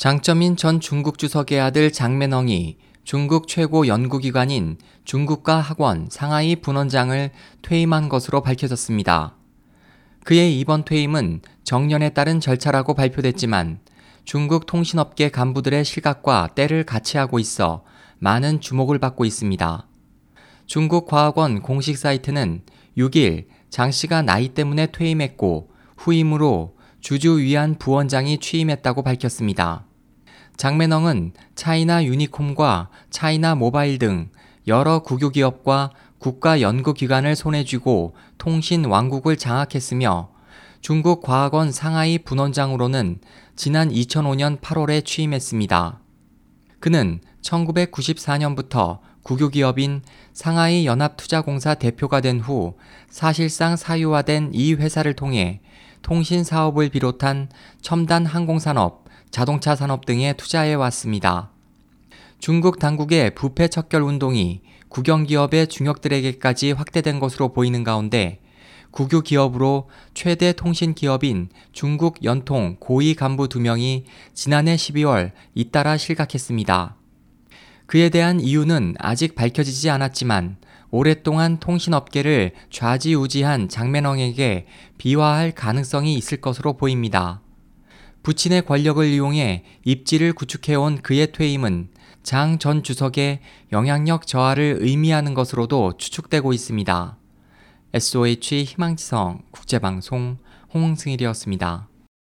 장점인 전 중국 주석의 아들 장매넝이 중국 최고 연구기관인 중국가 학원 상하이 분원장을 퇴임한 것으로 밝혀졌습니다. 그의 이번 퇴임은 정년에 따른 절차라고 발표됐지만 중국 통신업계 간부들의 실각과 때를 같이 하고 있어 많은 주목을 받고 있습니다. 중국 과학원 공식 사이트는 6일 장 씨가 나이 때문에 퇴임했고 후임으로 주주 위안 부원장이 취임했다고 밝혔습니다. 장매넝은 차이나 유니콤과 차이나 모바일 등 여러 국유 기업과 국가 연구기관을 손에 쥐고 통신 왕국을 장악했으며 중국 과학원 상하이 분원장으로는 지난 2005년 8월에 취임했습니다. 그는 1994년부터 국유 기업인 상하이 연합투자공사 대표가 된 후 사실상 사유화된 이 회사를 통해 통신 사업을 비롯한 첨단 항공산업, 자동차 산업 등에 투자해 왔습니다. 중국 당국의 부패 척결 운동이 국영 기업의 중역들에게까지 확대된 것으로 보이는 가운데 국유 기업으로 최대 통신 기업인 중국 연통 고위 간부 두 명이 지난해 12월 잇따라 실각했습니다. 그에 대한 이유는 아직 밝혀지지 않았지만 오랫동안 통신업계를 좌지우지한 장매렁에게 비화할 가능성이 있을 것으로 보입니다. 부친의 권력을 이용해 입지를 구축해온 그의 퇴임은 장 전 주석의 영향력 저하를 의미하는 것으로도 추측되고 있습니다. SOH 희망지성 국제방송 홍승일이었습니다.